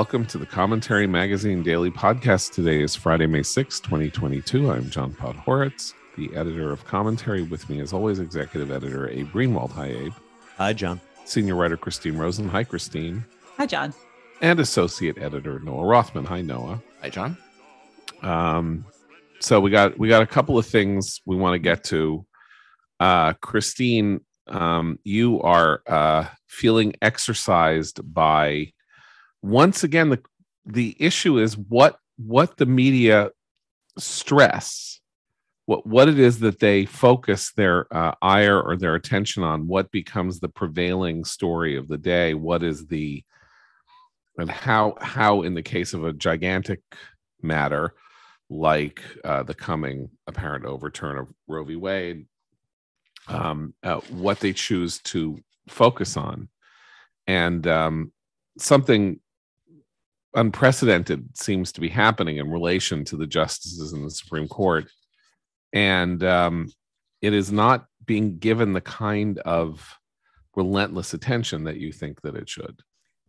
Welcome to the Commentary Magazine Daily Podcast. Today is Friday, May 6, 2022. I'm John Podhoretz, the editor of Commentary. With me, as always, executive editor Abe Greenwald. Hi, Abe. Hi, John. Senior writer Christine Rosen. Hi, Christine. Hi, John. And associate editor Noah Rothman. Hi, Noah. Hi, John. Um, so we got we got a couple of things we want to get to. Uh, Christine, um, you are uh, feeling exercised by once again the the issue is what what the media stress what what it is that they focus their uh, ire or their attention on what becomes the prevailing story of the day what is the and how how in the case of a gigantic matter like uh, the coming apparent overturn of roe v. Wade um, uh, what they choose to focus on. And um, something unprecedented seems to be happening in relation to the justices in the Supreme Court. And um, it is not being given the kind of relentless attention that you think that it should.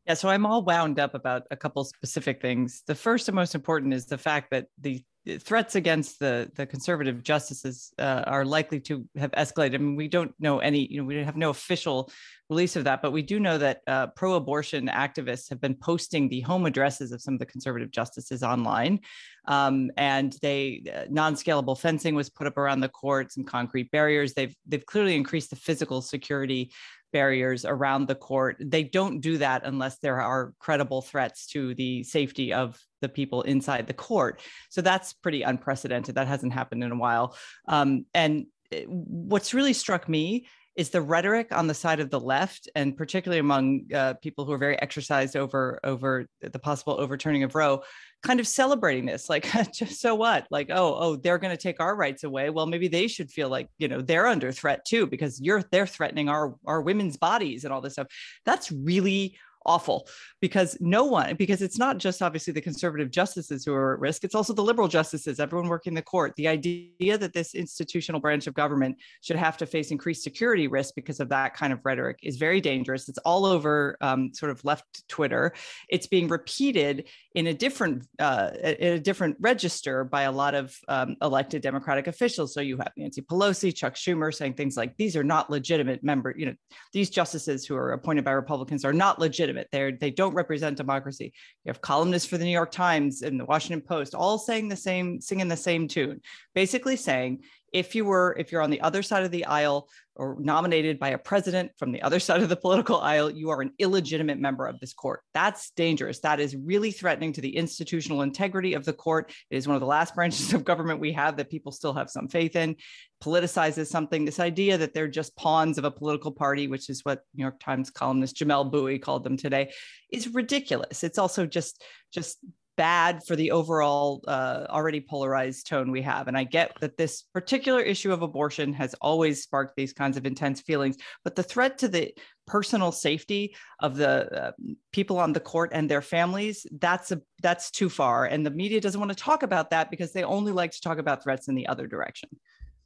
Yeah, so I'm all wound up about a couple specific things. The first and most important is the fact that the threats against the the conservative justices uh, are likely to have escalated. I mean, we don't know any, you know, we have no official release of that, but we do know that uh, pro-abortion activists have been posting the home addresses of some of the conservative justices online, um, and they uh, non-scalable fencing was put up around the court, some concrete barriers. They've they've clearly increased the physical security barriers around the court. They don't do that unless there are credible threats to the safety of the people inside the court. So that's pretty unprecedented. That hasn't happened in a while. Um, and eh, what's really struck me is the rhetoric on the side of the left, and particularly among uh, people who are very exercised over over the possible overturning of Roe, kind of celebrating this, like, so what? Like, oh, oh, they're going to take our rights away. Well, maybe they should feel like you know they're under threat too, because you're they're threatening our our women's bodies and all this stuff. That's really awful because no one because it's not just obviously the conservative justices who are at risk it's also the liberal justices everyone working the court. The idea that this institutional branch of government should have to face increased security risk because of that kind of rhetoric is very dangerous. It's all over um, sort of left twitter. It's being repeated in a different uh, in a different register by a lot of um, elected democratic officials. So you have nancy pelosi chuck schumer saying things like these are not legitimate member you know these justices who are appointed by republicans are not legitimate They're they don't represent democracy. You have columnists for the New York Times and the Washington Post all saying the same, singing the same tune, basically saying if you were if you're on the other side of the aisle or nominated by a president from the other side of the political aisle you are an illegitimate member of this court. That's dangerous. That is really threatening to the institutional integrity of the court. It is one of the last branches of government we have that people still have some faith in. Politicizes something this idea that they're just pawns of a political party which is what new york times columnist jamelle bouie called them today is ridiculous. It's also just just bad for the overall uh, already polarized tone we have. And I get that this particular issue of abortion has always sparked these kinds of intense feelings, but the threat to the personal safety of the uh, people on the court and their families that's a that's too far and the media doesn't want to talk about that because they only like to talk about threats in the other direction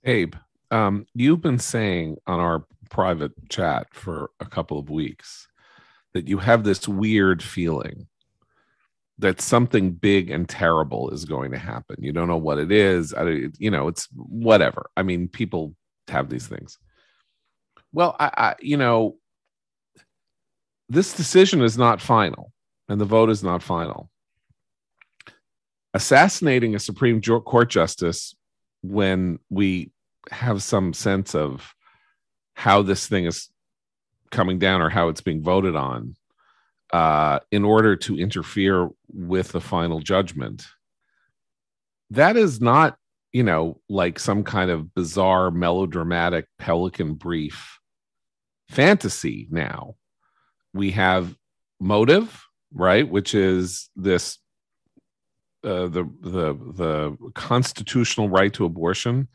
abe um, you've been saying on our private chat for a couple of weeks that you have this weird feeling that something big and terrible is going to happen. You don't know what it is. I, you know, it's whatever. I mean, people have these things. Well, I, I, you know, this decision is not final, and the vote is not final. Assassinating a Supreme Court justice when we have some sense of how this thing is coming down or how it's being voted on uh, in order to interfere with the final judgment. That is not, you know, like some kind of bizarre melodramatic pelican brief fantasy now. We have motive, right, which is this uh, the the the constitutional right to abortion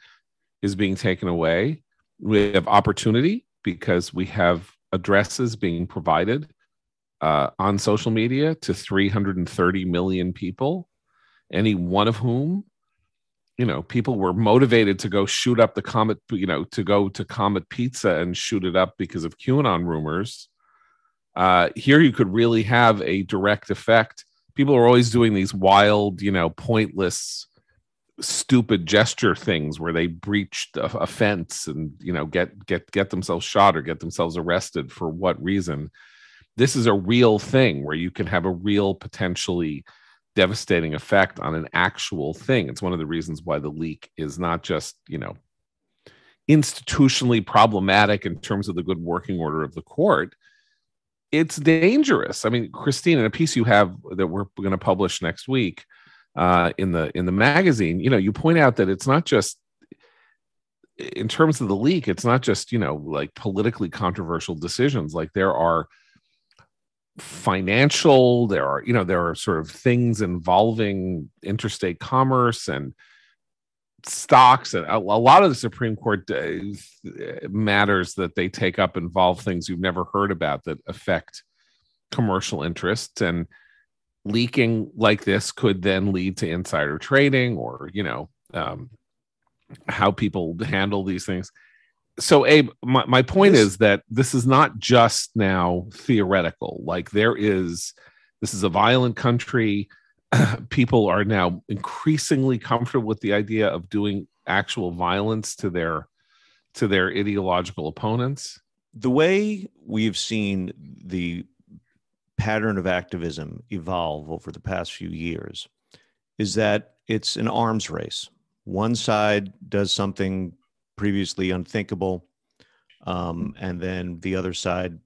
is being taken away. We have opportunity because we have addresses being provided uh, on social media to 330 million people, any one of whom, you know, people were motivated to go shoot up the Comet, you know, to go to Comet Pizza and shoot it up because of QAnon rumors. Uh, here you could really have a direct effect people are always doing these wild, you know, pointless, stupid gesture things where they breach a, a fence and you know get get get themselves shot or get themselves arrested for what reason. This is a real thing where you can have a real potentially devastating effect on an actual thing. It's one of the reasons why the leak is not just, you know, institutionally problematic in terms of the good working order of the court it's dangerous. I mean, Christine, in a piece you have that we're going to publish next week uh, in the in the magazine, you know, you point out that it's not just in terms of the leak. It's not just you know like politically controversial decisions. Like there are financial, there are you know there are sort of things involving interstate commerce and stocks and a, a, lot of the Supreme Court uh, matters that they take up involve things you've never heard about that affect commercial interests and leaking like this could then lead to insider trading or you know um, how people handle these things so abe my, my point this, is that this is not just now theoretical. Like there is this is a violent country. People are now increasingly comfortable with the idea of doing actual violence to their to their ideological opponents. The way we've seen the pattern of activism evolve over the past few years is that it's an arms race. One side does something previously unthinkable um, and then the other side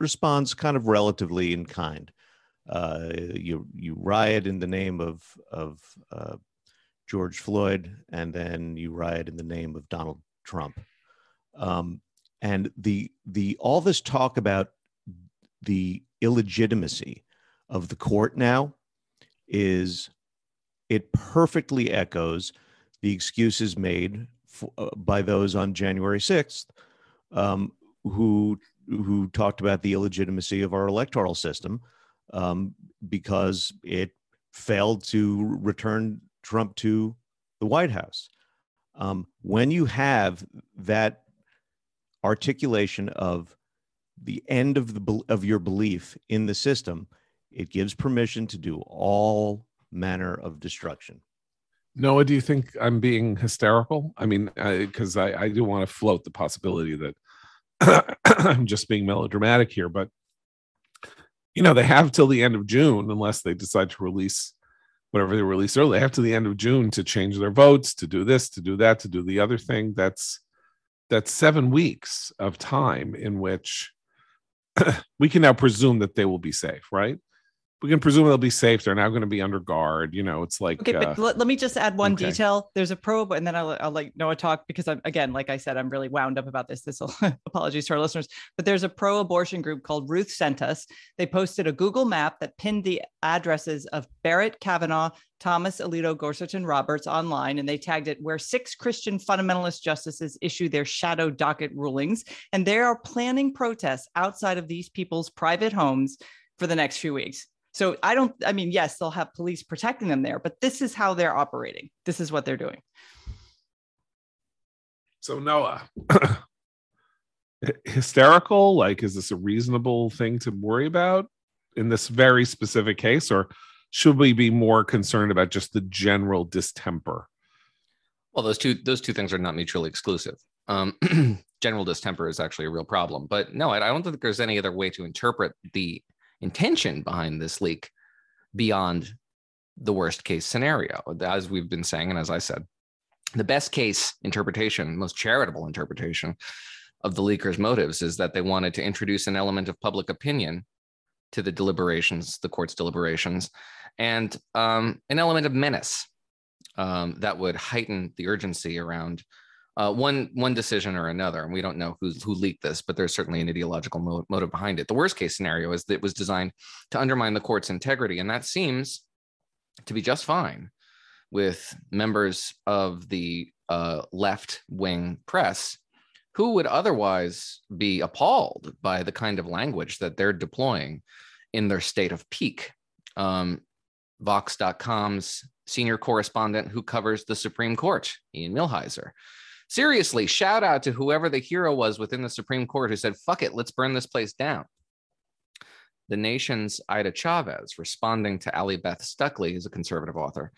responds kind of relatively in kind uh, you you riot in the name of of uh, George Floyd, and then you riot in the name of Donald Trump. Um, and the the all this talk about the illegitimacy of the court now is it perfectly echoes the excuses made uh, by those on January 6th um, who who talked about the illegitimacy of our electoral system um, because it failed to return Trump to the White House. Um, when you have that articulation of the end of the of your belief in the system, it gives permission to do all manner of destruction. Noah, do you think I'm being hysterical? I mean, because I, I, I do want to float the possibility that I'm just being melodramatic here, but you know, they have till the end of June, unless they decide to release whatever they release early. They have to the end of June to change their votes, to do this, to do that, to do the other thing. That's that's seven weeks of time in which we can now presume that they will be safe, right? We can presume they'll be safe. They're now going to be under guard. You know, it's like okay. Uh, but let, let, me just add one okay. detail. There's a probe, and then I'll, I'll let Noah talk because I'm again, like I said, I'm really wound up about this. This will apologies to our listeners, but there's a pro-abortion group called Ruth Sent Us. They posted a Google map that pinned the addresses of Barrett, Kavanaugh, Thomas, Alito, Gorsuch, and Roberts online, and they tagged it where six Christian fundamentalist justices issue their shadow docket rulings, and they are planning protests outside of these people's private homes for the next few weeks. So I don't, I mean, yes, they'll have police protecting them there, but this is how they're operating. This is what they're doing. So, Noah, hysterical? Like, is this a reasonable thing to worry about in this very specific case? Or should we be more concerned about just the general distemper? Well, those two those two things are not mutually exclusive. Um, general distemper is actually a real problem, but no, I, I don't think there's any other way to interpret the intention behind this leak beyond the worst case scenario. As we've been saying, and as I said, the best case interpretation, most charitable interpretation of the leakers' motives is that they wanted to introduce an element of public opinion to the deliberations, the court's deliberations, and um, an element of menace um, that would heighten the urgency around uh, one one decision or another, and we don't know who who leaked this, but there's certainly an ideological mo- motive behind it. The worst case scenario is that it was designed to undermine the court's integrity, and that seems to be just fine with members of the uh, left wing press who would otherwise be appalled by the kind of language that they're deploying in their state of peak. Um, Vox.com's senior correspondent who covers the Supreme Court, Ian Millhiser, seriously, shout out to whoever the hero was within the Supreme Court who said, fuck it, let's burn this place down. The Nation's Ida Chavez, responding to Allie Beth Stuckey, who's a conservative author,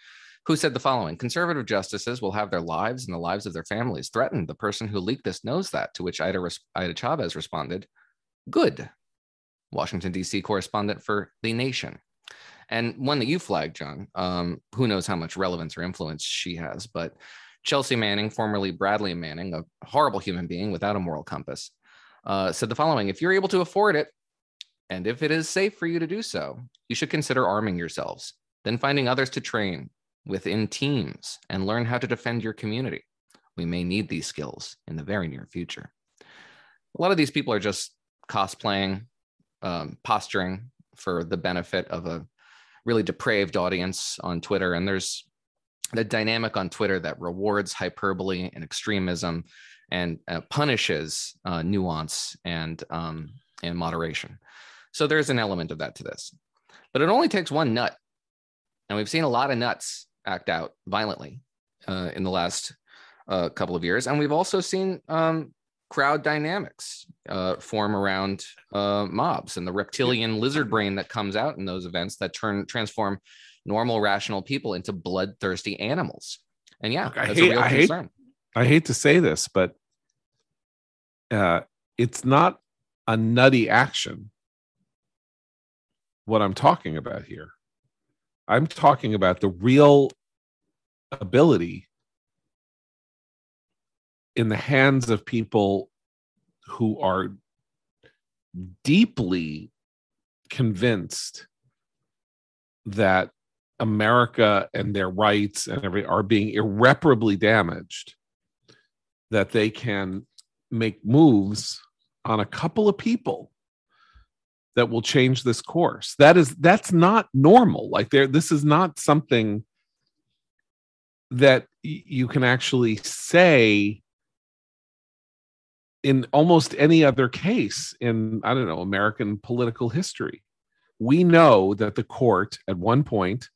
who said the following Conservative justices will have their lives and the lives of their families threatened. The person who leaked this knows that. To which Ida, Ida Chavez responded, Good. Washington, D.C. correspondent for The Nation. And one that you flagged, John, um, who knows how much relevance or influence she has, but Chelsea Manning, formerly Bradley Manning, a horrible human being without a moral compass, uh, said the following If you're able to afford it, and if it is safe for you to do so, you should consider arming yourselves, then finding others to train within teams and learn how to defend your community. We may need these skills in the very near future. A lot of these people are just cosplaying, um, posturing for the benefit of a really depraved audience on Twitter. And there's the dynamic on Twitter that rewards hyperbole and extremism and uh, punishes uh, nuance and um, and moderation. So there's an element of that to this, but it only takes one nut, and we've seen a lot of nuts act out violently uh, in the last uh, couple of years, and we've also seen um, crowd dynamics uh, form around uh, mobs and the reptilian lizard brain that comes out in those events that turn transform normal rational people into bloodthirsty animals. And yeah, I hate, I hate, I hate to say this, but uh, it's not a nutty action. What I'm talking about here, I'm talking about the real ability in the hands of people who are deeply convinced that America and their rights and every are being irreparably damaged, that they can make moves on a couple of people that will change this course. That is that's not normal. Like there, this is not something that you can actually say in almost any other case in i don't know american political history we know that the court at one point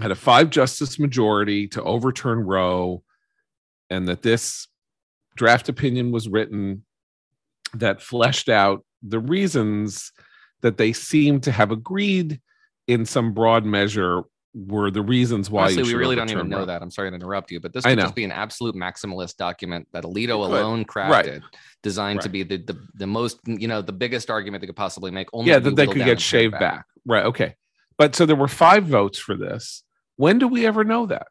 had a five justice majority to overturn roe and that this draft opinion was written that fleshed out the reasons that they seem to have agreed in some broad measure were the reasons why Honestly, we really don't even know that. I'm sorry to interrupt you, but this could just be an absolute maximalist document that Alito alone crafted, right. designed right. to be the, the the most, you know, the biggest argument they could possibly make. Only yeah, that they could get shaved back. back. Right. Okay. But so there were five votes for this. When do we ever know that?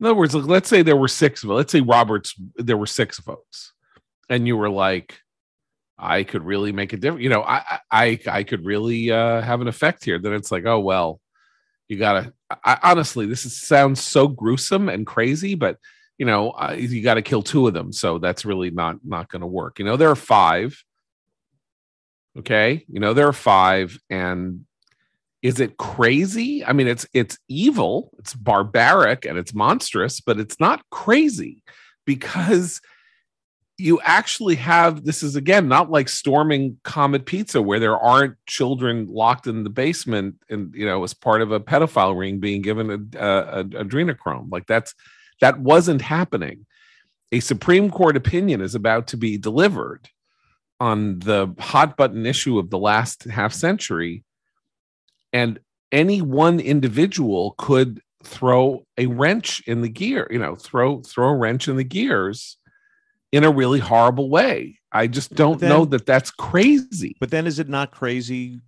In other words, let's say there were six. votes. Let's say Roberts, there were six votes, and you were like, I could really make a difference. You know, I I I could really uh, have an effect here. Then it's like, oh well, you gotta I, honestly this is, sounds so gruesome and crazy but you know uh, you got to kill two of them so that's really not not going to work you know there are five okay you know there are five and is it crazy? I mean it's it's evil it's barbaric and it's monstrous but it's not crazy because you actually have this is again not like storming comet pizza where there aren't children locked in the basement and you know as part of a pedophile ring being given a, a, a adrenochrome. Like that's that wasn't happening. A supreme court opinion is about to be delivered on the hot button issue of the last half century and any one individual could throw a wrench in the gear you know throw throw a wrench in the gears in a really horrible way. I just don't then, know that that's crazy. But then is it not crazy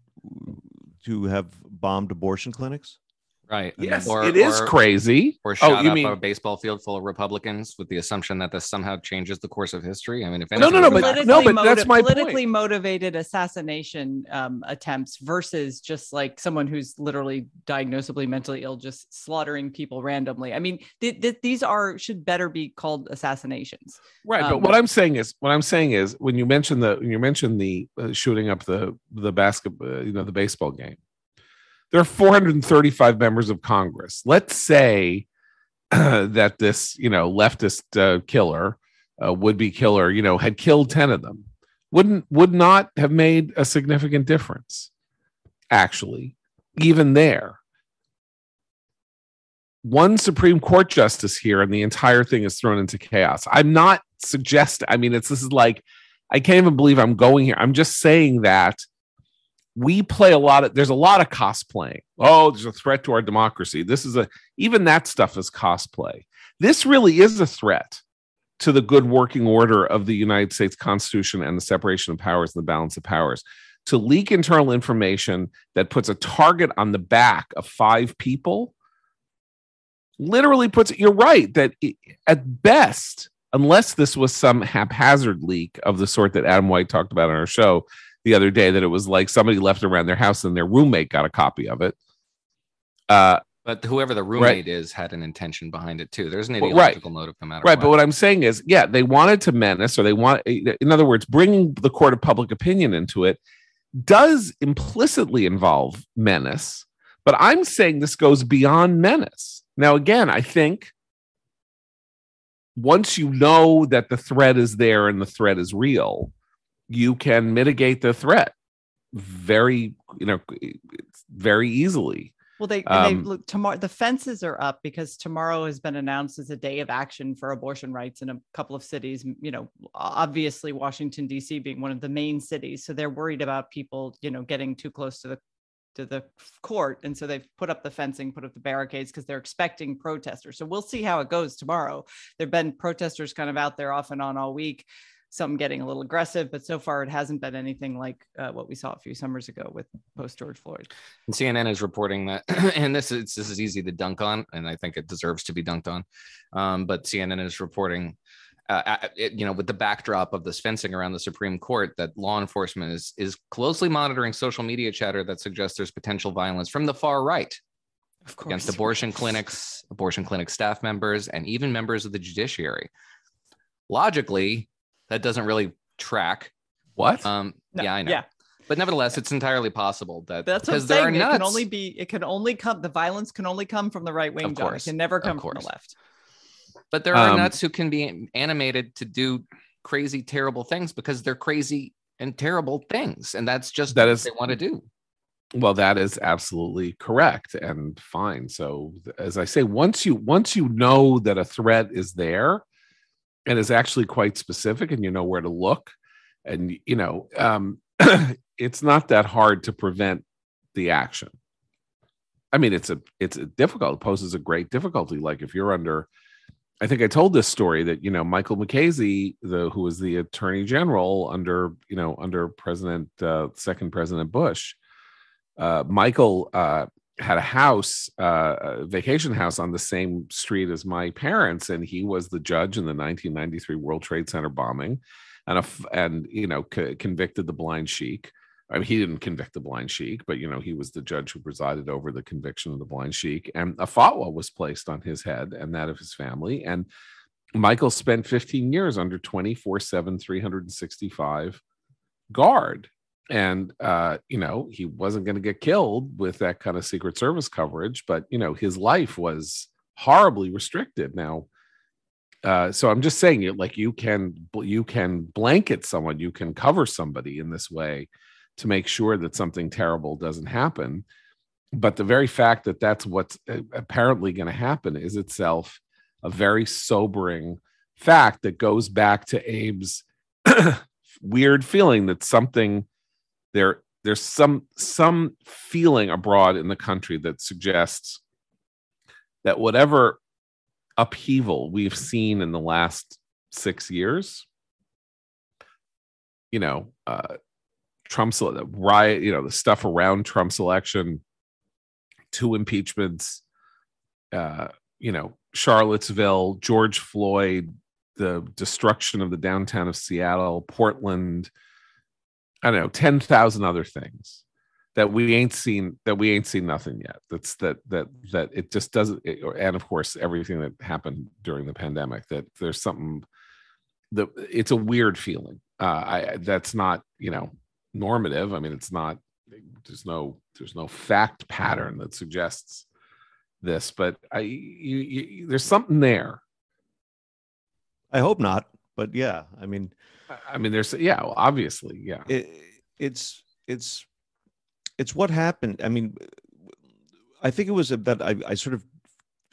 to have bombed abortion clinics? Right. Yes, or, it is or, crazy. Or oh, shot oh, you up mean, a baseball field full of Republicans with the assumption that this somehow changes the course of history. I mean, if no, no, no, but no, but that's my politically point. motivated assassination um, attempts versus just like someone who's literally diagnosably mentally ill, just slaughtering people randomly. I mean, th- th- these are should better be called assassinations. Right. Um, but what I'm saying is, what I'm saying is, when you mention the when you mention the uh, shooting up the the basketball, uh, you know, the baseball game there are 435 members of Congress. Let's say that this, you know, leftist uh, killer, uh, would-be killer, you know, had killed 10 of them. Wouldn't would not have made a significant difference. Actually, even there. One Supreme Court justice here, and the entire thing is thrown into chaos. I'm not suggesting. I mean, it's this is like I can't even believe I'm going here. I'm just saying that we play a lot of there's a lot of cosplaying. Oh, there's a threat to our democracy. This is a even that stuff is cosplay. This really is a threat to the good working order of the United States Constitution and the separation of powers and the balance of powers. To leak internal information that puts a target on the back of five people literally puts you're right that it, at best, unless this was some haphazard leak of the sort that Adam White talked about on our show, the other day that it was like somebody left around their house and their roommate got a copy of it. Uh, but whoever the roommate right. is had an intention behind it too. There's an ideological right. motive no matter right. What. But what I'm saying is, yeah, they wanted to menace, or they want, in other words, bringing the court of public opinion into it does implicitly involve menace. But I'm saying this goes beyond menace. Now, again, I think once you know that the threat is there and the threat is real, you can mitigate the threat very you know very easily. Well they, um, they look tomorrow the fences are up because tomorrow has been announced as a day of action for abortion rights in a couple of cities you know obviously washington dc being one of the main cities. So they're worried about people you know getting too close to the to the court. And so they've put up the fencing put up the barricades because they're expecting protesters. So we'll see how it goes tomorrow. There've been protesters kind of out there off and on all week some getting a little aggressive, but so far it hasn't been anything like uh, what we saw a few summers ago with post George Floyd. And CNN is reporting that, and this is this is easy to dunk on, and I think it deserves to be dunked on. Um, but CNN is reporting, uh, it, you know, with the backdrop of this fencing around the Supreme Court, that law enforcement is is closely monitoring social media chatter that suggests there's potential violence from the far right. Against abortion clinics, abortion clinic staff members, and even members of the judiciary. Logically, that doesn't really track. What? Um, no, yeah, I know. Yeah. But nevertheless, it's entirely possible that that's what I'm saying. It can only be. It can only come. The violence can only come from the right wing. Of John. It can never come from the left. But there are um, nuts who can be animated to do crazy, terrible things because they're crazy and terrible things, and that's just that is they want to do. Well, that is absolutely correct and fine. So, as I say, once you once you know that a threat is there, and is actually quite specific and you know where to look. And you know um, it's not that hard to prevent the action. I mean it's a it's a difficult it poses a great difficulty. Like if you're under i think i told this story that you know michael mukasey the who was the attorney general under you know under president uh, second president bush uh, michael uh, had a house, uh, a vacation house on the same street as my parents, and he was the judge in the 1993 World Trade Center bombing, and a, and you know convicted the blind sheik. I mean, he didn't convict the blind sheik, but you know he was the judge who presided over the conviction of the blind sheik, and a fatwa was placed on his head and that of his family. And Michael spent 15 years under 24 7, 365 guard and uh, you know he wasn't going to get killed with that kind of secret service coverage but you know his life was horribly restricted. Now uh, so i'm just saying it like you can you can blanket someone you can cover somebody in this way to make sure that something terrible doesn't happen. But the very fact that that's what's uh, apparently going to happen is itself a very sobering fact that goes back to abe's weird feeling that something there there's some some feeling abroad in the country that suggests that whatever upheaval we've seen in the last six years you know uh trump's riot you know the stuff around trump's election two impeachments uh you know charlottesville george floyd the destruction of the downtown of seattle portland I don't know, 10,000 other things that we ain't seen that we ain't seen nothing yet. That's that that that it just doesn't it, and of course everything that happened during the pandemic that there's something that it's a weird feeling. Uh I that's not, you know, normative. I mean, it's not there's no there's no fact pattern that suggests this, but I you, you there's something there. I hope not, but yeah, I mean I mean, there's yeah, obviously, yeah. It, it's it's it's what happened. I mean, I think it was that I, I sort of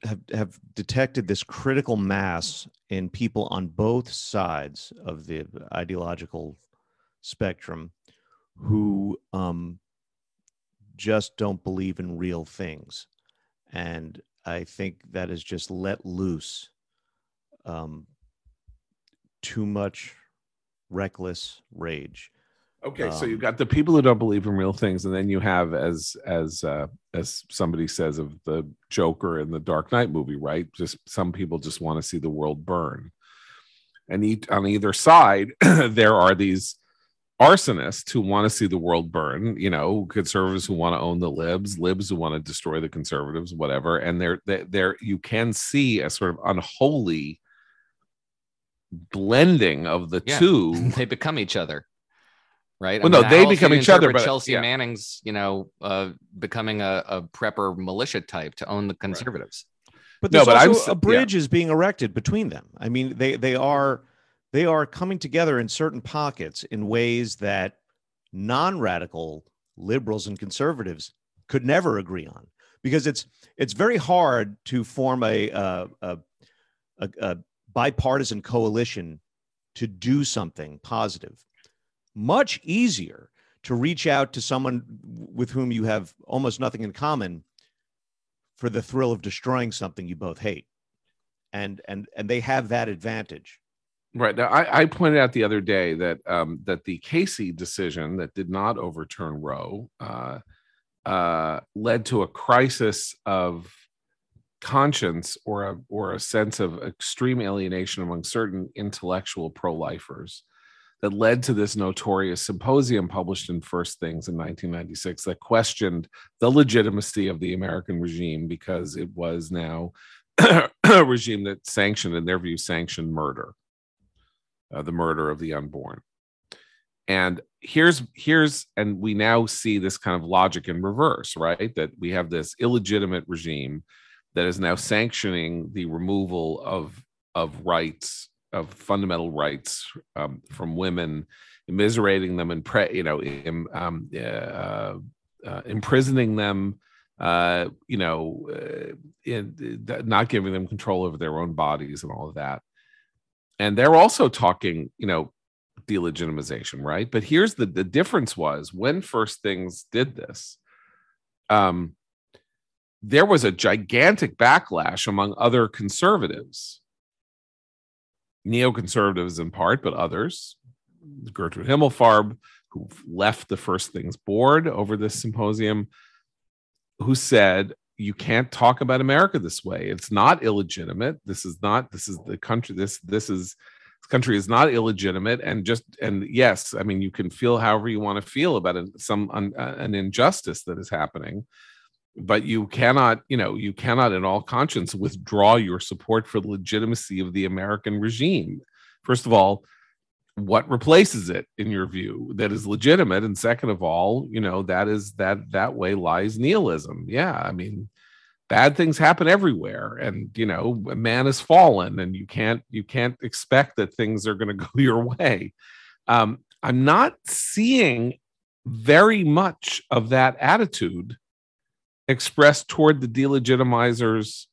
have have detected this critical mass in people on both sides of the ideological spectrum who um, just don't believe in real things. And I think that has just let loose um, too much reckless rage. Okay, so Um, you've got the people who don't believe in real things, and then you have, as as uh, as somebody says of the Joker in the Dark Knight movie, right? Just some people just want to see the world burn, and each, on either side there are these arsonists who want to see the world burn. You know, conservatives who want to own the libs, libs who want to destroy the conservatives, whatever. And there, there you can see a sort of unholy blending of the Yeah. two. they become each other. Right. Well, no, they become each other, but- Chelsea yeah. Manning's, you know, uh, becoming a, a prepper militia type to own the conservatives. But No, there's but I'm also s- a yeah. bridge is being erected between them. I mean, they they are they are coming together in certain pockets in ways that non-radical liberals and conservatives could never agree on because it's it's very hard to form a uh, a, a, a bipartisan coalition to do something positive. Much easier to reach out to someone with whom you have almost nothing in common for the thrill of destroying something you both hate. And and and they have that advantage. Right. Now, I, I pointed out the other day that um, that the Casey decision that did not overturn Roe uh, uh, led to a crisis of conscience or a or a sense of extreme alienation among certain intellectual pro-lifers that led to this notorious symposium published in First Things in 1996 that questioned the legitimacy of the American regime because it was now a regime that sanctioned, in their view, sanctioned murder uh, the murder of the unborn. And here's here's and we now see this kind of logic in reverse, right? That we have this illegitimate regime that is now sanctioning the removal of of rights of fundamental rights um, from women, immiserating them and pre, you know, um, uh, uh, imprisoning them, uh, you know, uh, in, not giving them control over their own bodies and all of that. And they're also talking you know delegitimization right? But here's the the difference was when first things did this um there was a gigantic backlash among other conservatives neoconservatives in part but others gertrude himmelfarb who left the first things board over this symposium who said you can't talk about America this way. It's not illegitimate. This is not. This is the country. This this is this country is not illegitimate. And just and yes, I mean you can feel however you want to feel about some an injustice that is happening, but you cannot you know you cannot in all conscience withdraw your support for the legitimacy of the American regime. First of all, what replaces it in your view that is legitimate? And second of all you know that is that that way lies nihilism. Yeah i mean bad things happen everywhere and you know man has fallen and you can't you can't expect that things are going to go your way. Um i'm not seeing very much of that attitude expressed toward the delegitimizers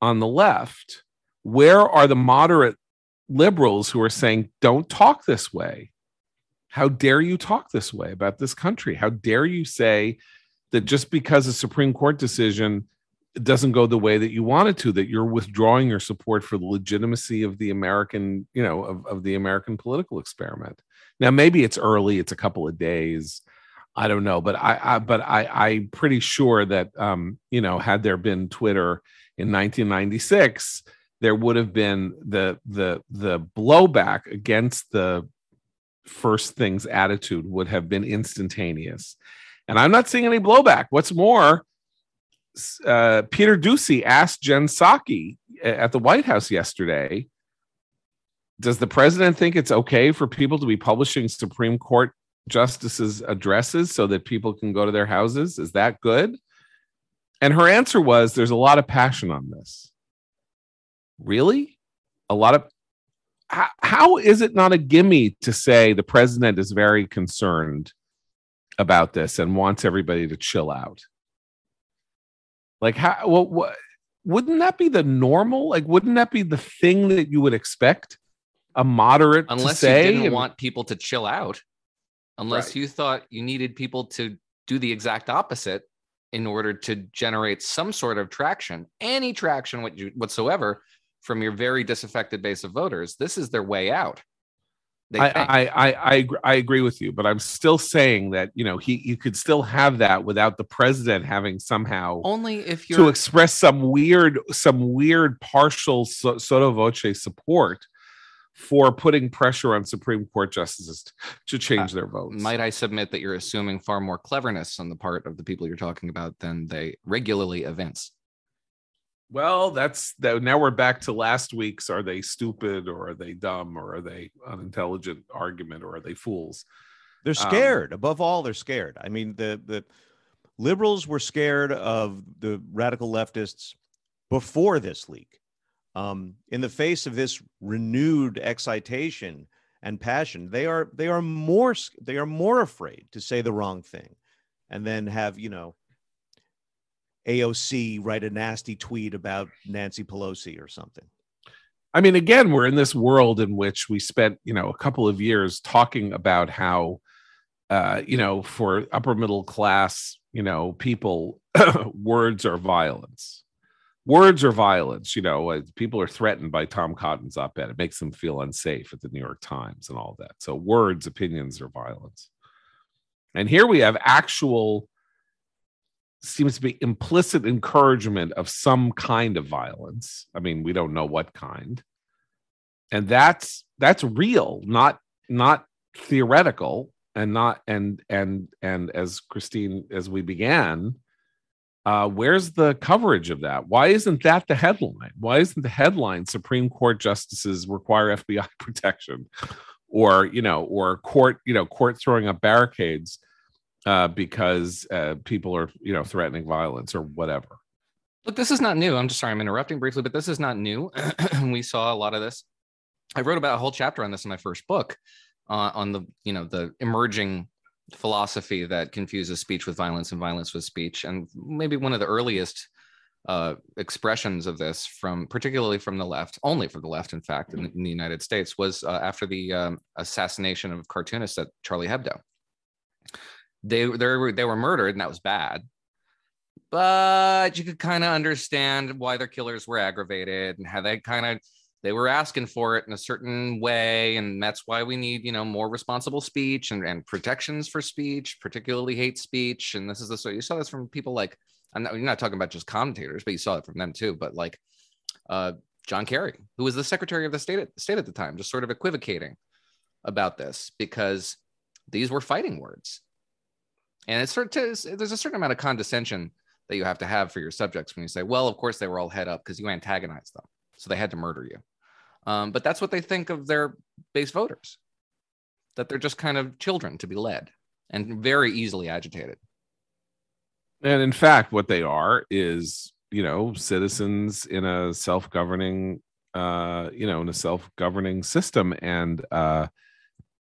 on the left where are the moderate liberals who are saying, don't talk this way. How dare you talk this way about this country? How dare you say that just because a Supreme Court decision doesn't go the way that you want it to, that you're withdrawing your support for the legitimacy of the American, you know, of, of the American political experiment. Now, maybe it's early, it's a couple of days. I don't know, but I, I but I, I'm pretty sure that um, you know, had there been Twitter in 1996, there would have been the the the blowback against the first things attitude would have been instantaneous. And i'm not seeing any blowback. What's more uh, peter Doocy asked jen psaki at the white house yesterday does the president think it's okay for people to be publishing supreme court justices addresses so that people can go to their houses. Is that good? And her answer was there's a lot of passion on this. Really? A lot of how, how is it not a gimme to say the president is very concerned about this and wants everybody to chill out? Like how well what wouldn't that be the normal like wouldn't that be the thing that you would expect a moderate Unless to say you didn't And- want people to chill out. Unless Right. you thought you needed people to do the exact opposite in order to generate some sort of traction, any traction whatsoever from your very disaffected base of voters. This is their way out. I, I, I, I, I agree with you, but I'm still saying that you know he you could still have that without the president having somehow only if you to express some weird some weird partial sotto voce support for putting pressure on Supreme Court justices to change uh, their votes. Might I submit that you're assuming far more cleverness on the part of the people you're talking about than they regularly evince? Well, that's that. Now we're back to last week's. Are they stupid or are they dumb or are they unintelligent argument or are they fools? They're um, scared. Um, Above all, they're scared. I mean, the the liberals were scared of the radical leftists before this leak. Um, in the face of this renewed excitation and passion, they are they are more they are more afraid to say the wrong thing, and then have you know AOC write a nasty tweet about Nancy Pelosi or something. I mean, again, we're in this world in which we spent, you know, a couple of years talking about how, uh, you know, for upper middle class, you know, people, words are violence. Words are violence. You know, people are threatened by Tom Cotton's op-ed. It makes them feel unsafe at the New York Times and all that. So words, opinions are violence. And here we have actual seems to be implicit encouragement of some kind of violence. I mean, we don't know what kind. And that's that's real, not not theoretical and not and and and as Christine as we began uh, where's the coverage of that? Why isn't that the headline? Why isn't the headline Supreme Court justices require FBI protection, or you know, or court you know court throwing up barricades uh, because uh, people are you know threatening violence or whatever. Look, this is not new. I'm just sorry, I'm interrupting briefly, but this is not new. we saw a lot of this. I wrote about a whole chapter on this in my first book, uh, on the you know the emerging philosophy that confuses speech with violence and violence with speech, and maybe one of the earliest uh, expressions of this from particularly from the left, only from the left, in fact, in, in the United States, was uh, after the um, assassination of cartoonists at Charlie Hebdo. They they were they were murdered and that was bad. But you could kind of understand why their killers were aggravated and how they kind of they were asking for it in a certain way and that's why we need you know more responsible speech and, and protections for speech particularly hate speech and this is the so you saw this from people like i'm not you're not talking about just commentators but you saw it from them too but like uh, john kerry who was the secretary of the state at, state at the time just sort of equivocating about this because these were fighting words and it's sort of there's a certain amount of condescension that you have to have for your subjects when you say, well, of course they were all head up because you antagonized them, so they had to murder you. Um, but that's what they think of their base voters, that they're just kind of children to be led and very easily agitated. And in fact, what they are is, you know, citizens in a self-governing, uh, you know, in a self-governing system. And uh,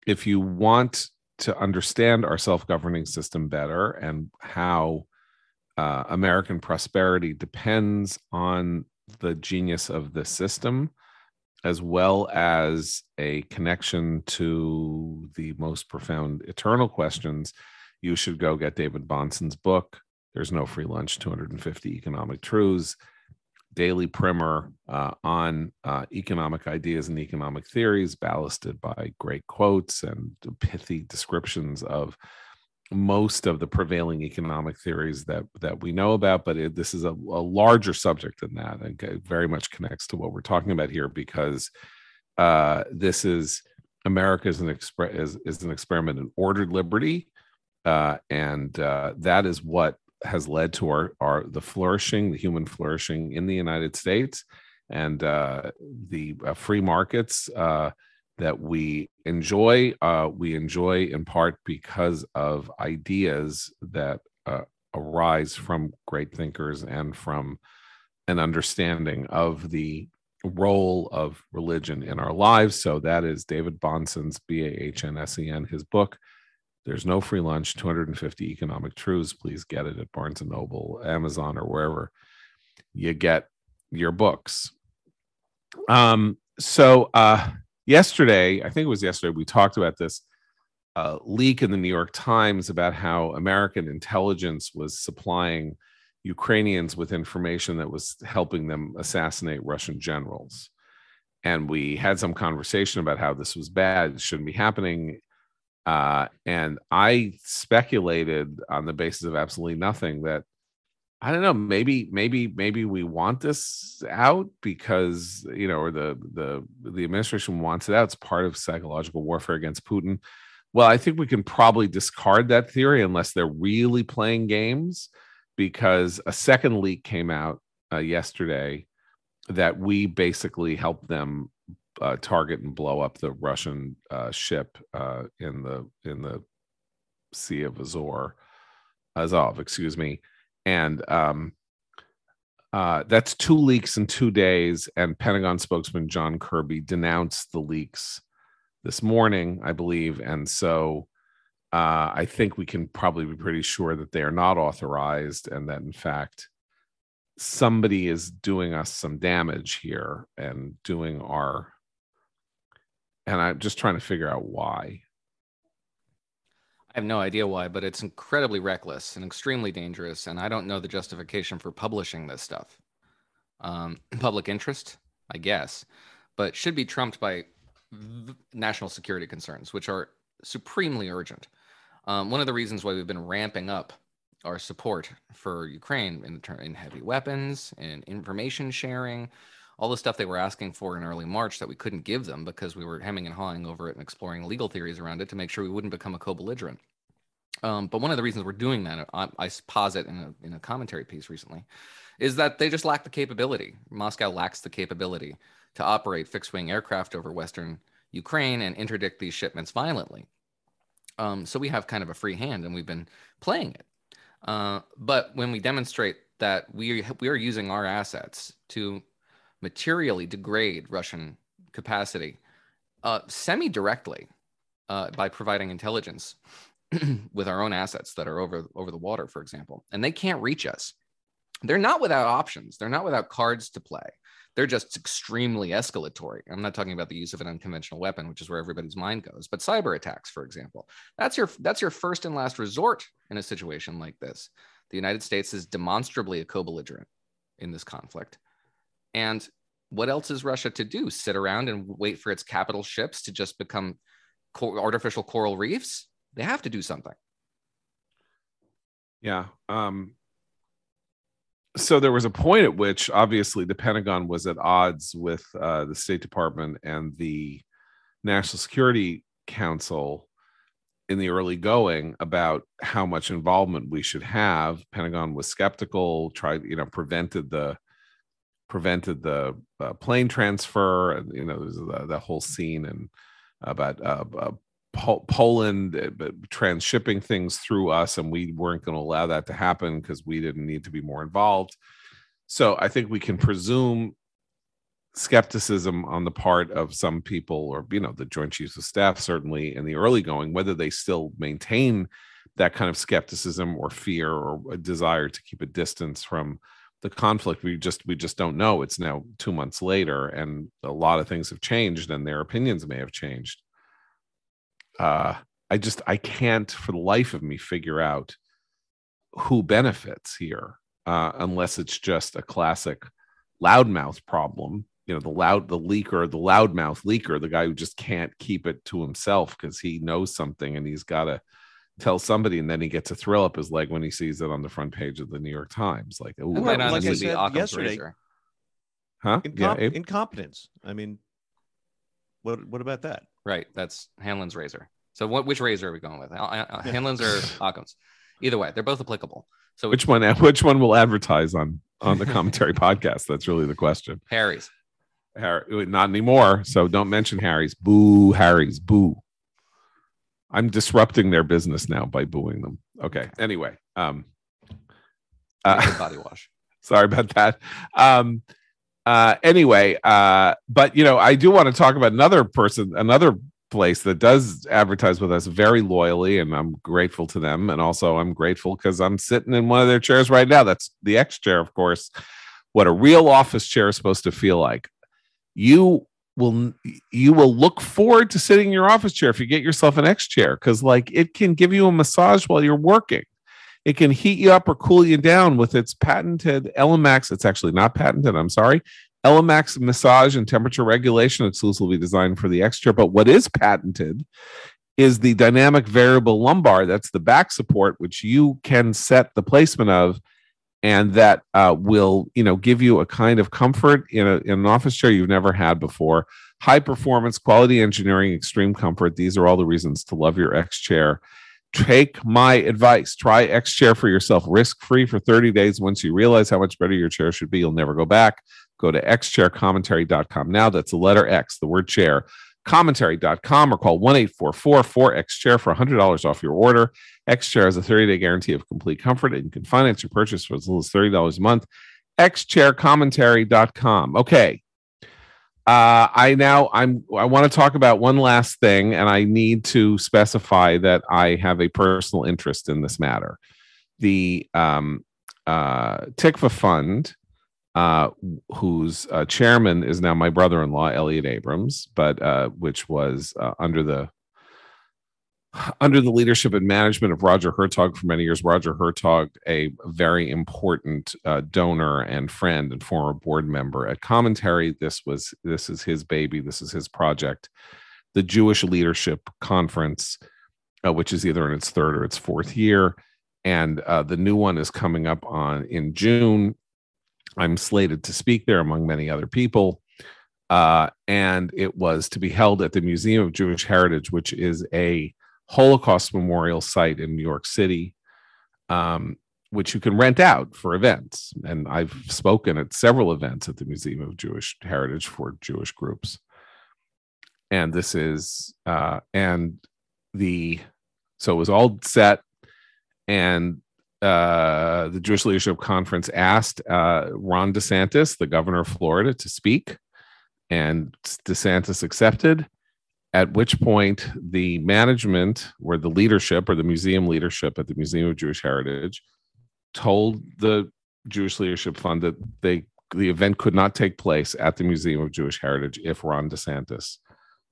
if you want to understand our self-governing system better and how uh, American prosperity depends on the genius of the system, as well as a connection to the most profound eternal questions, you should go get David Bahnsen's book. There's no free lunch, 250 economic truths daily primer uh, on uh, economic ideas and economic theories, ballasted by great quotes and pithy descriptions of most of the prevailing economic theories that that we know about. But it, this is a, a, larger subject than that, and very much connects to what we're talking about here because uh, this is America is an expre- is, is an experiment in ordered liberty. Uh, and uh, that is what has led to our, our the flourishing, the human flourishing in the United States, and uh, the uh, free markets uh, that we enjoy. Uh, we enjoy in part because of ideas that uh, arise from great thinkers and from an understanding of the role of religion in our lives. So that is David Bahnsen's B A H N S E N, his book there's no free lunch, 250 economic truths. Please get it at Barnes and Noble, Amazon, or wherever you get your books. Um, so uh yesterday, I think it was yesterday, we talked about this a leak in the New York Times about how American intelligence was supplying Ukrainians with information that was helping them assassinate Russian generals. And we had some conversation about how this was bad, shouldn't be happening. Uh, and I speculated on the basis of absolutely nothing that I don't know, maybe, maybe, maybe we want this out because you know, or the the the administration wants it out. It's part of psychological warfare against Putin. Well, I think we can probably discard that theory unless they're really playing games, because a second leak came out uh, yesterday that we basically helped them uh, target and blow up the Russian uh, ship uh, in the in the Sea of Azov, Azov, excuse me, and um, uh, that's two leaks in two days. And Pentagon spokesman John Kirby denounced the leaks this morning, I believe, and so uh, I think we can probably be pretty sure that they are not authorized, and that in fact somebody is doing us some damage here and doing our and i'm just trying to figure out why I have no idea why, but it's incredibly reckless and extremely dangerous. And I don't know the justification for publishing this stuff. Um, public interest, I guess, but should be trumped by national security concerns, which are supremely urgent. Um, one of the reasons why we've been ramping up our support for Ukraine in, in heavy weapons and information sharing, all the stuff they were asking for in early March that we couldn't give them because we were hemming and hawing over it and exploring legal theories around it to make sure we wouldn't become a co-belligerent. Um, but one of the reasons we're doing that, I, I posit in a, in a commentary piece recently, is that they just lack the capability. Moscow lacks the capability to operate fixed wing aircraft over Western Ukraine and interdict these shipments violently. Um, so we have kind of a free hand and we've been playing it. Uh, but when we demonstrate that we, we are using our assets to materially degrade Russian capacity uh, semi directly uh, by providing intelligence with our own assets that are over over the water, for example, and they can't reach us. They're not without options. They're not without cards to play. They're just extremely escalatory. I'm not talking about the use of an unconventional weapon, which is where everybody's mind goes, but cyber attacks, for example. That's your that's your first and last resort in a situation like this. The United States is demonstrably a co-belligerent in this conflict. And what else is Russia to do? Sit around and wait for its capital ships to just become artificial coral reefs? They have to do something. Yeah. Um, so there was a point at which obviously the Pentagon was at odds with uh, the State Department and the National Security Council in the early going about how much involvement we should have. Pentagon was skeptical, tried, you know, prevented the prevented the uh, plane transfer, and you know, there's the, the whole scene and about uh, uh, Poland uh, transshipping things through us, and we weren't going to allow that to happen because we didn't need to be more involved. So I think we can presume skepticism on the part of some people, or you know, the Joint Chiefs of Staff, certainly in the early going, whether they still maintain that kind of skepticism or fear or a desire to keep a distance from the conflict we just we just don't know it's now two months later and a lot of things have changed and their opinions may have changed uh, I just I can't for the life of me figure out who benefits here uh, unless it's just a classic loudmouth problem. You know, the loud the leaker, the loudmouth leaker, the guy who just can't keep it to himself because he knows something and he's got to tell somebody, and then he gets a thrill up his leg when he sees it on the front page of the New York Times. Like, ooh, well, like I said yesterday, razor. huh? Incom- yeah, incompetence. I mean, what what about that? Right. That's Hanlon's razor. So what, which razor are we going with? Hanlon's or Occam's? Either way, they're both applicable. So which one? Which one will advertise on on the commentary podcast? That's really the question. Harry's. Harry, not anymore. So don't mention Harry's. Boo, Harry's. Boo. I'm disrupting their business now by booing them. Okay. Anyway, um, uh, body wash. Sorry about that. Um, uh, anyway, uh, but you know, I do want to talk about another person, another place that does advertise with us very loyally, and I'm grateful to them. And also, I'm grateful because I'm sitting in one of their chairs right now. That's the X chair, of course. What a real office chair is supposed to feel like. You will you will look forward to sitting in your office chair if you get yourself an X chair because like it can give you a massage while you're working. It can heat you up or cool you down with its patented ELEMAX. It's actually not patented. I'm sorry. ELEMAX massage and temperature regulation exclusively designed for the X chair. But what is patented is the dynamic variable lumbar. That's the back support, which you can set the placement of, and that uh, will you know give you a kind of comfort in, a, in an office chair you've never had before. High performance, quality engineering, extreme comfort. These are all the reasons to love your X chair. Take my advice. Try X chair for yourself, risk free for 30 days. Once you realize how much better your chair should be, you'll never go back. Go to xchaircommentary.com now. That's the letter X, the word chair, commentary.com, or call 1 844 X Chair for $100 off your order. X Chair has a 30 day guarantee of complete comfort and you can finance your purchase for as little as $30 a month. xchaircommentary.com. Okay. Uh, I now I'm I want to talk about one last thing, and I need to specify that I have a personal interest in this matter. The um, uh, Tikva Fund uh, whose uh, chairman is now my brother-in-law Elliot Abrams, but uh, which was uh, under the under the leadership and management of Roger Hertog for many years. Roger Hertog, a very important uh, donor and friend and former board member at Commentary. This was this is his baby. This is his project. The Jewish Leadership Conference, uh, which is either in its third or its fourth year, and the new one is coming up on in June I'm slated to speak there among many other people. Uh, and it was to be held at the Museum of Jewish Heritage, which is a Holocaust memorial site in New York City, um, which you can rent out for events. And I've spoken at several events at the Museum of Jewish Heritage for Jewish groups. And this is, uh, and the, so it was all set. And uh, the Jewish Leadership Conference asked uh, Ron DeSantis, the governor of Florida, to speak, and DeSantis accepted. At which point, the management, or the leadership, or the museum leadership at the Museum of Jewish Heritage, told the Jewish Leadership Fund that they the event could not take place at the Museum of Jewish Heritage if Ron DeSantis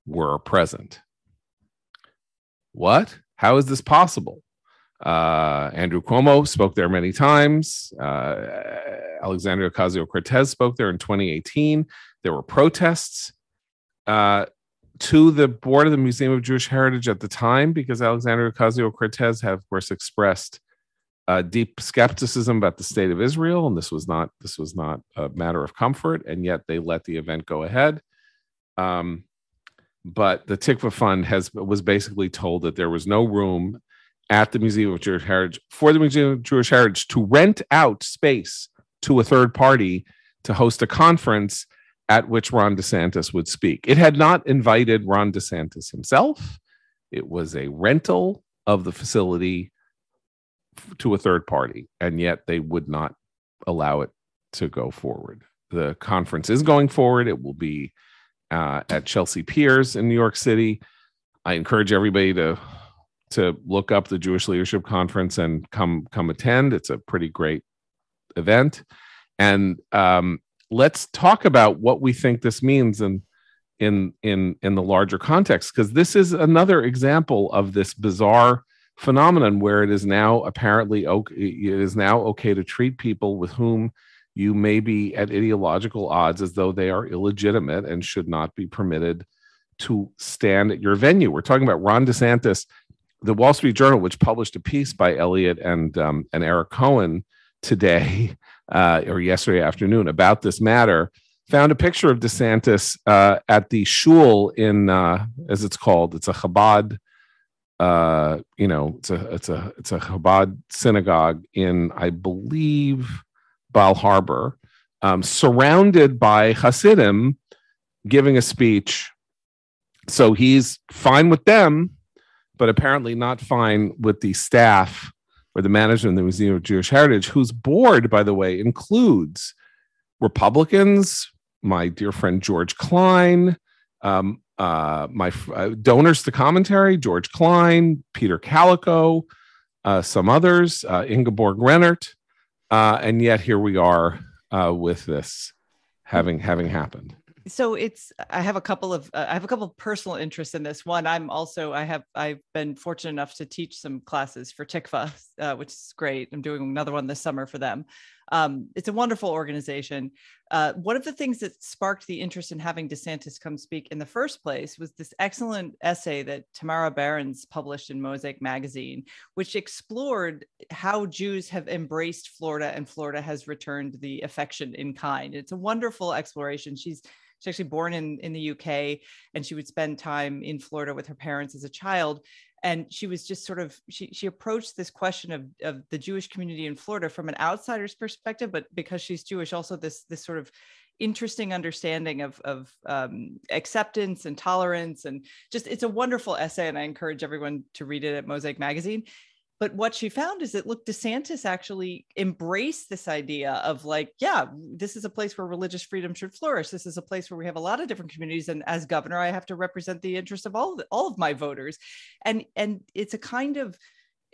were present. What? How is this possible? Uh, Andrew Cuomo spoke there many times. Uh, Alexandria Ocasio Cortez spoke there in 2018. There were protests uh, to the board of the Museum of Jewish Heritage at the time because Alexandria Ocasio Cortez have, of course, expressed uh, deep skepticism about the state of Israel, and this was not this was not a matter of comfort, and yet they let the event go ahead. Um, but the Tikva Fund has was basically told that there was no room at the Museum of Jewish Heritage for the Museum of Jewish Heritage to rent out space to a third party to host a conference at which Ron DeSantis would speak. It had not invited Ron DeSantis himself, it was a rental of the facility to a third party, and yet they would not allow it to go forward. The conference is going forward. It will be uh, at Chelsea Piers in New York City. I encourage everybody to to look up the Jewish Leadership Conference and come come attend. It's a pretty great event, and um, let's talk about what we think this means in in in in the larger context because this is another example of this bizarre phenomenon where it is now apparently okay it is now okay to treat people with whom you may be at ideological odds as though they are illegitimate and should not be permitted to stand at your venue. We're talking about Ron DeSantis the Wall Street Journal, which published a piece by Elliot and um, and Eric Cohen today uh, or yesterday afternoon about this matter, found a picture of DeSantis uh, at the shul in, uh, as it's called, it's a Chabad, uh, you know, it's a it's a it's a Chabad synagogue in, I believe, Bal Harbour, um, surrounded by Hasidim giving a speech. So he's fine with them but apparently not fine with the staff or the management of the Museum of Jewish Heritage, whose board, by the way, includes Republicans, my dear friend George Klein, um, uh, my uh, donors to commentary, George Klein, Peter Kalikow, uh, some others, uh, Ingeborg Rennert, uh, and yet here we are uh, with this having having happened. So it's i have a couple of uh, i have a couple of personal interests in this. One i'm also i have i've been fortunate enough to teach some classes for tikva uh, which is great. I'm doing another one this summer for them um, it's a wonderful organization. Uh, one of the things that sparked the interest in having desantis come speak in the first place was this excellent essay that tamara berens published in mosaic magazine which explored how jews have embraced florida and florida has returned the affection in kind. It's a wonderful exploration. She's She's actually born in, in the UK and she would spend time in Florida with her parents as a child. And she was just sort of, she, she approached this question of, of the Jewish community in Florida from an outsider's perspective, but because she's Jewish, also this, this sort of interesting understanding of, of um, acceptance and tolerance. And just, it's a wonderful essay. And I encourage everyone to read it at Mosaic Magazine but what she found is that look desantis actually embraced this idea of like yeah this is a place where religious freedom should flourish. This is a place where we have a lot of different communities and as governor i have to represent the interests of all of, all of my voters. And and it's a kind of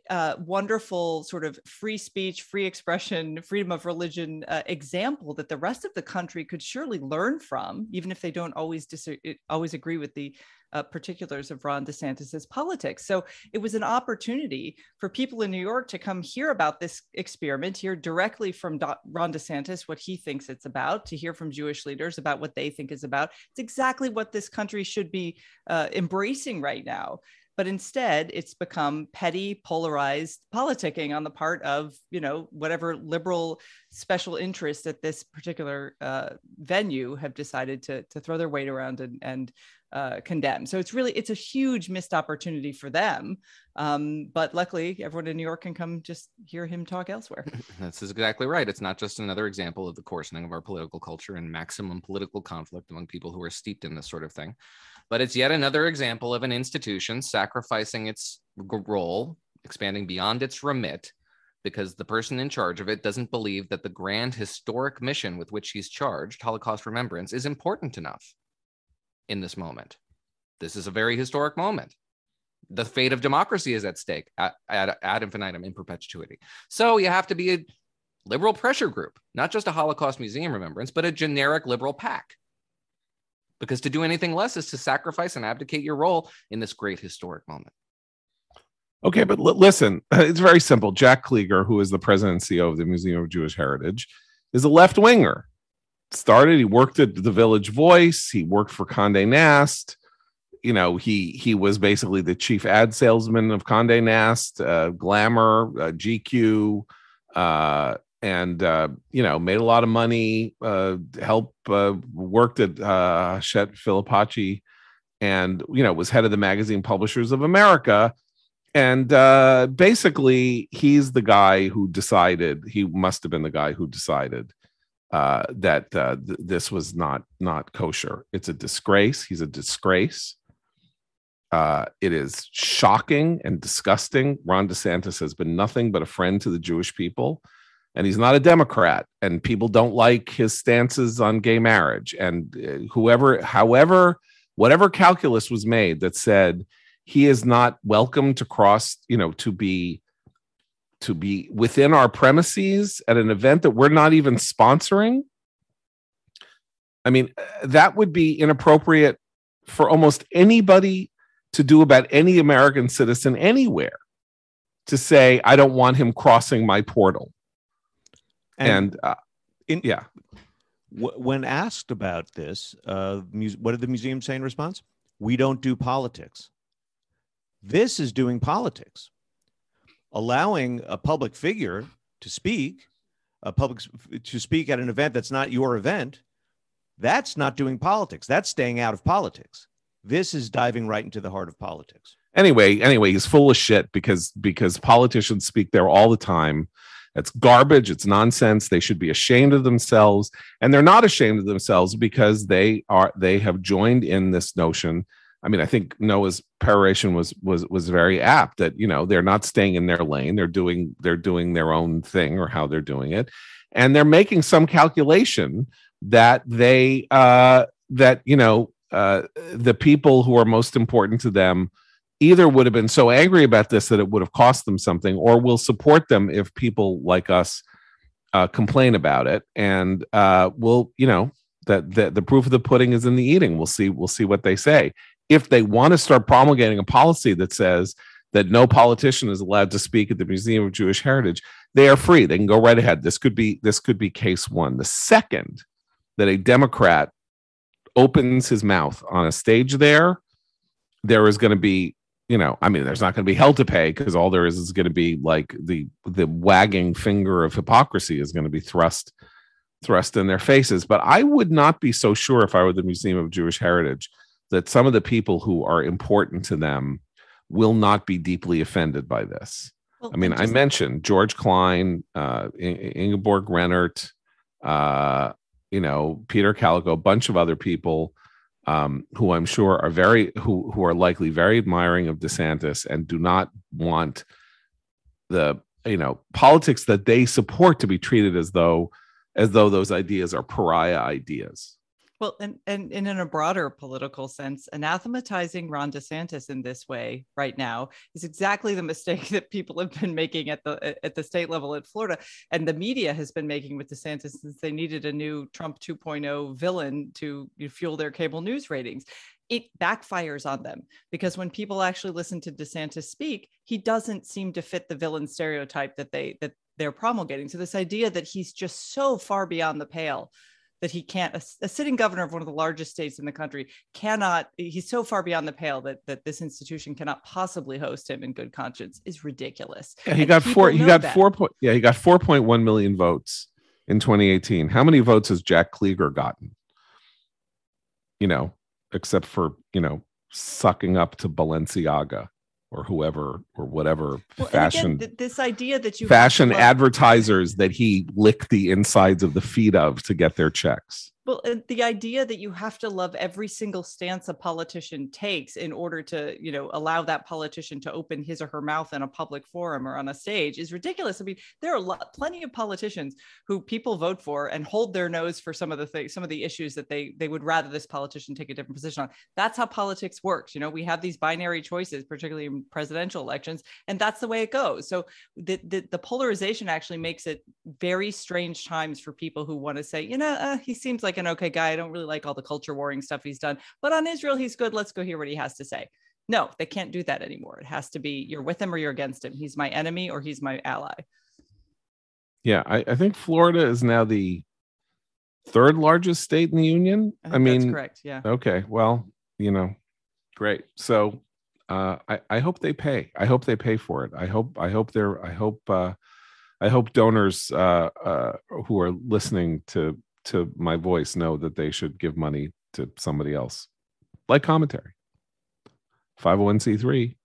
uh, wonderful sort of free speech, free expression, freedom of religion uh, example that the rest of the country could surely learn from, even if they don't always dis- always agree with the uh, particulars of Ron DeSantis's politics. So it was an opportunity for people in New York to come hear about this experiment, hear directly from Do- Ron DeSantis what he thinks it's about, to hear from Jewish leaders about what they think is about. It's exactly what this country should be uh, embracing right now but instead it's become petty polarized politicking on the part of you know whatever liberal special interest at this particular uh, venue have decided to, to throw their weight around and, and uh, condemn. So it's really it's a huge missed opportunity for them um, but luckily everyone in new york can come just hear him talk elsewhere. That's exactly right. It's not just another example of the coarsening of our political culture and maximum political conflict among people who are steeped in this sort of thing but it's yet another example of an institution sacrificing its role, expanding beyond its remit, because the person in charge of it doesn't believe that the grand historic mission with which he's charged, Holocaust remembrance, is important enough in this moment. This is a very historic moment. The fate of democracy is at stake at, at, ad infinitum in perpetuity. So you have to be a liberal pressure group, not just a Holocaust museum remembrance, but a generic liberal PAC because to do anything less is to sacrifice and abdicate your role in this great historic moment. Okay, but l- listen, it's very simple. Jack Kliger, who is the president and CEO of the Museum of Jewish Heritage, is a left winger. Started, he worked at the Village Voice, he worked for Condé Nast. You know, he he was basically the chief ad salesman of Condé Nast, uh, Glamour, uh, GQ, uh, and uh, you know made a lot of money uh, help uh, worked at uh, Hachette Filipacchi and you know was head of the magazine publishers of america. And uh, basically he's the guy who decided he must have been the guy who decided uh, that uh, th- this was not not kosher. It's a disgrace. He's a disgrace. Uh, it is shocking and disgusting. Ron desantis has been nothing but a friend to the jewish people and he's not a Democrat, and people don't like his stances on gay marriage. And uh, whoever, however, whatever calculus was made that said he is not welcome to cross, you know, to be to be within our premises at an event that we're not even sponsoring. I mean, that would be inappropriate for almost anybody to do about any American citizen anywhere to say, I don't want him crossing my portal and, and uh, in, yeah. W- when asked about this uh, mu- what did the museum say in response? We don't do politics. This is doing politics. Allowing a public figure to speak a public to speak at an event that's not your event that's not doing politics. That's staying out of politics. This is diving right into the heart of politics. Anyway anyway he's full of shit because because politicians speak there all the time that's garbage. It's nonsense. They should be ashamed of themselves. And they're not ashamed of themselves because they are they have joined in this notion. I mean, I think Noah's peroration was was was very apt that, you know, they're not staying in their lane. They're doing they're doing their own thing or how they're doing it. And they're making some calculation that they uh that, you know, uh the people who are most important to them either would have been so angry about this that it would have cost them something, or will support them if people like us uh, complain about it. And uh, we'll, you know, that, that the proof of the pudding is in the eating. We'll see. We'll see what they say. If they want to start promulgating a policy that says that no politician is allowed to speak at the Museum of Jewish Heritage, they are free. They can go right ahead. This could be this could be case one. The second that a Democrat opens his mouth on a stage there, there is going to be, you know, I mean, there's not going to be hell to pay because all there is is going to be like the the wagging finger of hypocrisy is going to be thrust thrust in their faces. But I would not be so sure if I were the Museum of Jewish Heritage that some of the people who are important to them will not be deeply offended by this. Well, I mean, I mentioned George Klein, uh, Ingeborg Rennert, uh, you know, Peter Kalikow, a bunch of other people um, who I'm sure are very who who are likely very admiring of DeSantis and do not want the you know politics that they support to be treated as though as though those ideas are pariah ideas. Well, and, and, and in a broader political sense, anathematizing Ron DeSantis in this way right now is exactly the mistake that people have been making at the at the state level in Florida, and the media has been making with DeSantis since they needed a new Trump 2.0 villain to fuel their cable news ratings. It backfires on them because when people actually listen to DeSantis speak, he doesn't seem to fit the villain stereotype that they that they're promulgating. So this idea that he's just so far beyond the pale that he can't a, a, sitting governor of one of the largest states in the country cannot he's so far beyond the pale that that this institution cannot possibly host him in good conscience is ridiculous. Yeah, he and got four he got that. four point yeah he got 4.1 million votes in 2018 how many votes has jack kliger gotten? You know except for you know sucking up to balenciaga or whoever or whatever well, fashion again, this idea that you fashion advertisers that he licked the insides of the feet of to get their checks well, the idea that you have to love every single stance a politician takes in order to, you know, allow that politician to open his or her mouth in a public forum or on a stage is ridiculous. I mean, there are plenty of politicians who people vote for and hold their nose for some of the things, some of the issues that they they would rather this politician take a different position on. That's how politics works. You know, we have these binary choices, particularly in presidential elections, and that's the way it goes. So the the, the polarization actually makes it very strange times for people who want to say, you know, uh, he seems like like an okay guy. I don't really like all the culture warring stuff he's done, but on Israel, he's good. Let's go hear what he has to say. No, they can't do that anymore. It has to be you're with him or you're against him. He's my enemy or he's my ally. Yeah, I, I think Florida is now the third largest state in the union. I, I mean, correct. Yeah. Okay. Well, you know, great. So uh, I, I hope they pay. I hope they pay for it. I hope I hope they're I hope uh, I hope donors uh, uh, who are listening to to my voice know that they should give money to somebody else, like commentary. 501c3.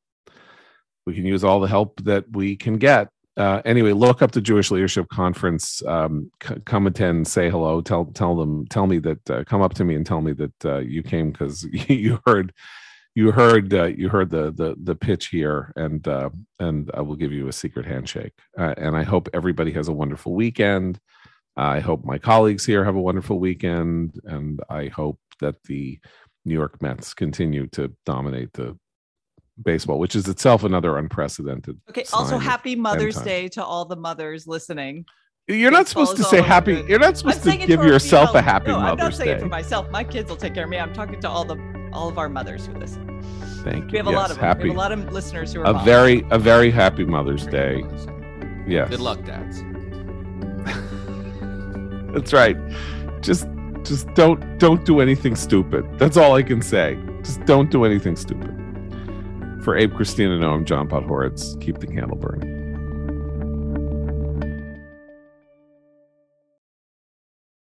We can use all the help that we can get. Uh, anyway, look up the Jewish Leadership Conference. Um, c- come attend, say hello, tell tell them, tell me that. Uh, come up to me and tell me that uh, you came because you heard, you heard, uh, you heard the the the pitch here, and uh, and I will give you a secret handshake. Uh, and I hope everybody has a wonderful weekend. I hope my colleagues here have a wonderful weekend, and I hope that the New York Mets continue to dominate the baseball, which is itself another unprecedented. Okay. Also, happy Mother's Day to all the mothers listening. You're not supposed to say happy. You're not supposed to give yourself a happy no, Mother's I'm not saying Day. it for myself. My kids will take care of me. I'm talking to all the all of our mothers who listen. Thank you. We have yes, a lot of happy. We have a lot of listeners who are a moms. very a very happy Mother's Day. Yes. Good luck, dads. That's right. Just just don't don't do anything stupid. That's all I can say. Just don't do anything stupid. For Abe Christine, no, I'm John Podhoretz. Keep the candle burning.